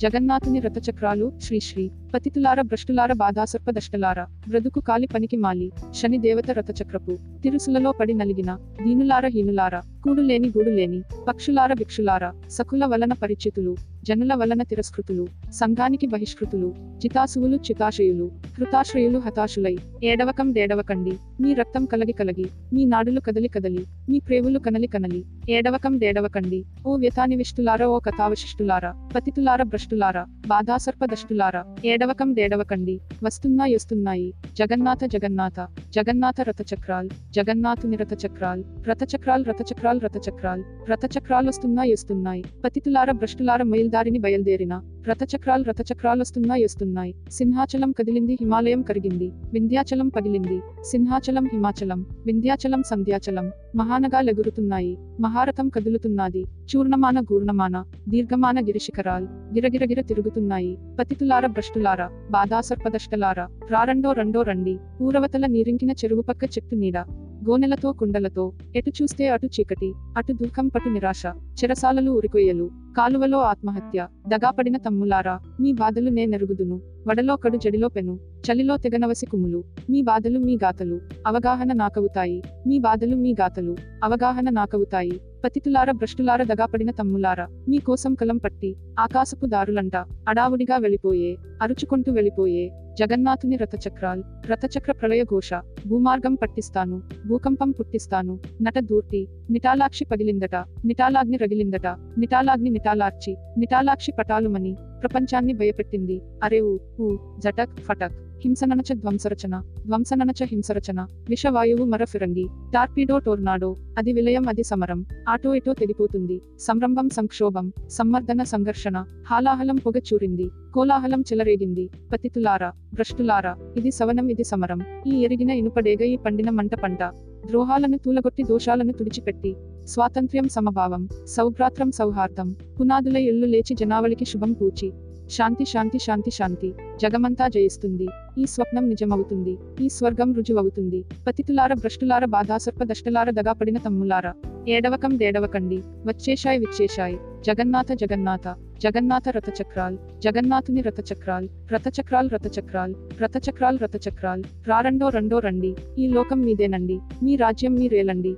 జగన్నాథుని రథచక్రాలు శ్రీశ్రీ పతితులార భ్రష్టులార బాధాసర్ప బ్రదుకు కాలి పనికి మాలి శని దేవత రథచక్రపు తిరుసులలో పడి నలిగిన దీనులార హీనులార కూడు లేని లేని పక్షులార భిక్షులార సకుల వలన పరిచితులు జనుల వలన తిరస్కృతులు సంఘానికి బహిష్కృతులు చితాశువులు చితాశయులు కృతాశ్రయులు హతాశులై ఏడవకం డేడవకండి మీ రక్తం కలగి కలగి మీ నాడులు కదలి కదలి మీ ప్రేవులు కనలి కనలి ఏడవకం డేడవకండి ఓ వ్యతానివిష్టులారా ఓ కథావశిష్టులారా పతితులార భ్రష్టులారా బాధాసర్ప దష్టులారా ఏడవకం డేడవకండి వస్తున్నా యొస్తున్నాయి జగన్నాథ జగన్నాథ జగన్నాథ రథచక్రాల్ జగన్నాథుని రథచక్రాల్ రథచక్రాల్ రథచక్రాల్ రథచక్రాల్ రథచక్రాలు వస్తున్నా యొస్తున్నాయి పతితులార భ్రష్టులార మైల్దారిని బయలుదేరిన. రథచక్రాలు రథచక్రాలొస్తున్నా యొస్తున్నాయి సింహాచలం కదిలింది హిమాలయం కరిగింది. వింధ్యాచలం పగిలింది. సింహాచలం హిమాచలం. వింధ్యాచలం సంధ్యాచలం. మహానగా లెగురుతున్నాయి. మహారథం కదులుతున్నది. చూర్ణమాన గూర్ణమాన దీర్ఘమాన గిరిశిఖరాల్ గిరగిరగిర తిరుగుతున్నాయి. పతితులార భ్రష్టులార బాధాసర్పదష్టలార. రారండో రెండో రండి. ఊరవతల నీరింకిన చెరువు పక్క చెట్టు నీడ. గోనెలతో కుండలతో ఎటు చూస్తే అటు చీకటి అటు దుఃఖం పటు నిరాశ చెరసాలలు ఉరికొయ్యలు కాలువలో ఆత్మహత్య దగాపడిన తమ్ములారా మీ బాధలు నే నెరుగుదును వడలో కడు జడిలో పెను చలిలో తెగనవసి కుమ్ములు మీ బాధలు మీ గాథలు అవగాహన నాకవుతాయి మీ బాధలు మీ గాథలు అవగాహన నాకవుతాయి పతితులార భ్రష్టులార దగాపడిన తమ్ములారా మీ కోసం కలం పట్టి ఆకాశపు దారులంట అడావుడిగా వెళ్ళిపోయే అరుచుకుంటూ వెళ్ళిపోయే జగన్నాథుని రథచక్రాల్ రథచక్ర ప్రళయ ఘోష భూమార్గం పట్టిస్తాను భూకంపం పుట్టిస్తాను నట దూర్తి నిటాలాక్షి పగిలిందట నిటాలాగ్ని రగిలిందట నిటాలాగ్ని నిటాలార్చి నిటాలాక్షి పటాలుమని ప్రపంచాన్ని భయపెట్టింది. అరే ఊ ఊ జటక్ ఫటక్. హింసననచ ధ్వంసరచన ధ్వంసననచ హింసరచన విషవాయువు మర ఫిరంగి టార్పీడో టోర్నాడో అది విలయం అది సమరం ఆటో ఇటో తెగిపోతుంది సంరంభం సంక్షోభం సమ్మర్దన సంఘర్షణ హాలాహలం పొగ చూరింది కోలాహలం చెలరేగింది పతితులారా భ్రష్టులారా ఇది సవనం ఇది సమరం ఈ ఎరిగిన ఇనుపడేగ ఈ పండిన మంట పంట ద్రోహాలను తూలగొట్టి దోషాలను తుడిచిపెట్టి స్వాతంత్ర్యం సమభావం సౌభ్రాత్రం సౌహార్దం పునాదుల ఇల్లు లేచి జనావళికి శుభం పూచి శాంతి శాంతి శాంతి శాంతి. జగమంతా జయిస్తుంది. ఈ స్వప్నం నిజమవుతుంది. ఈ స్వర్గం రుజువవుతుంది. పతితులార భ్రష్టులార బాధాసర్ప దష్టలార దగాపడిన తమ్ములారా. ఏడవకం దేడవకండి. వచ్చేశాయ్ విచ్చేశాయ్. జగన్నాథ జగన్నాథ. జగన్నాథ రథచక్రాల్. జగన్నాథుని రథచక్రాల్. రథచక్రాల్ రథచక్రాల్. రథచక్రాల్ రథచక్రాల్. రారండో రెండో రండి. ఈ లోకం మీదేనండి. మీ రాజ్యం మీరేలండి.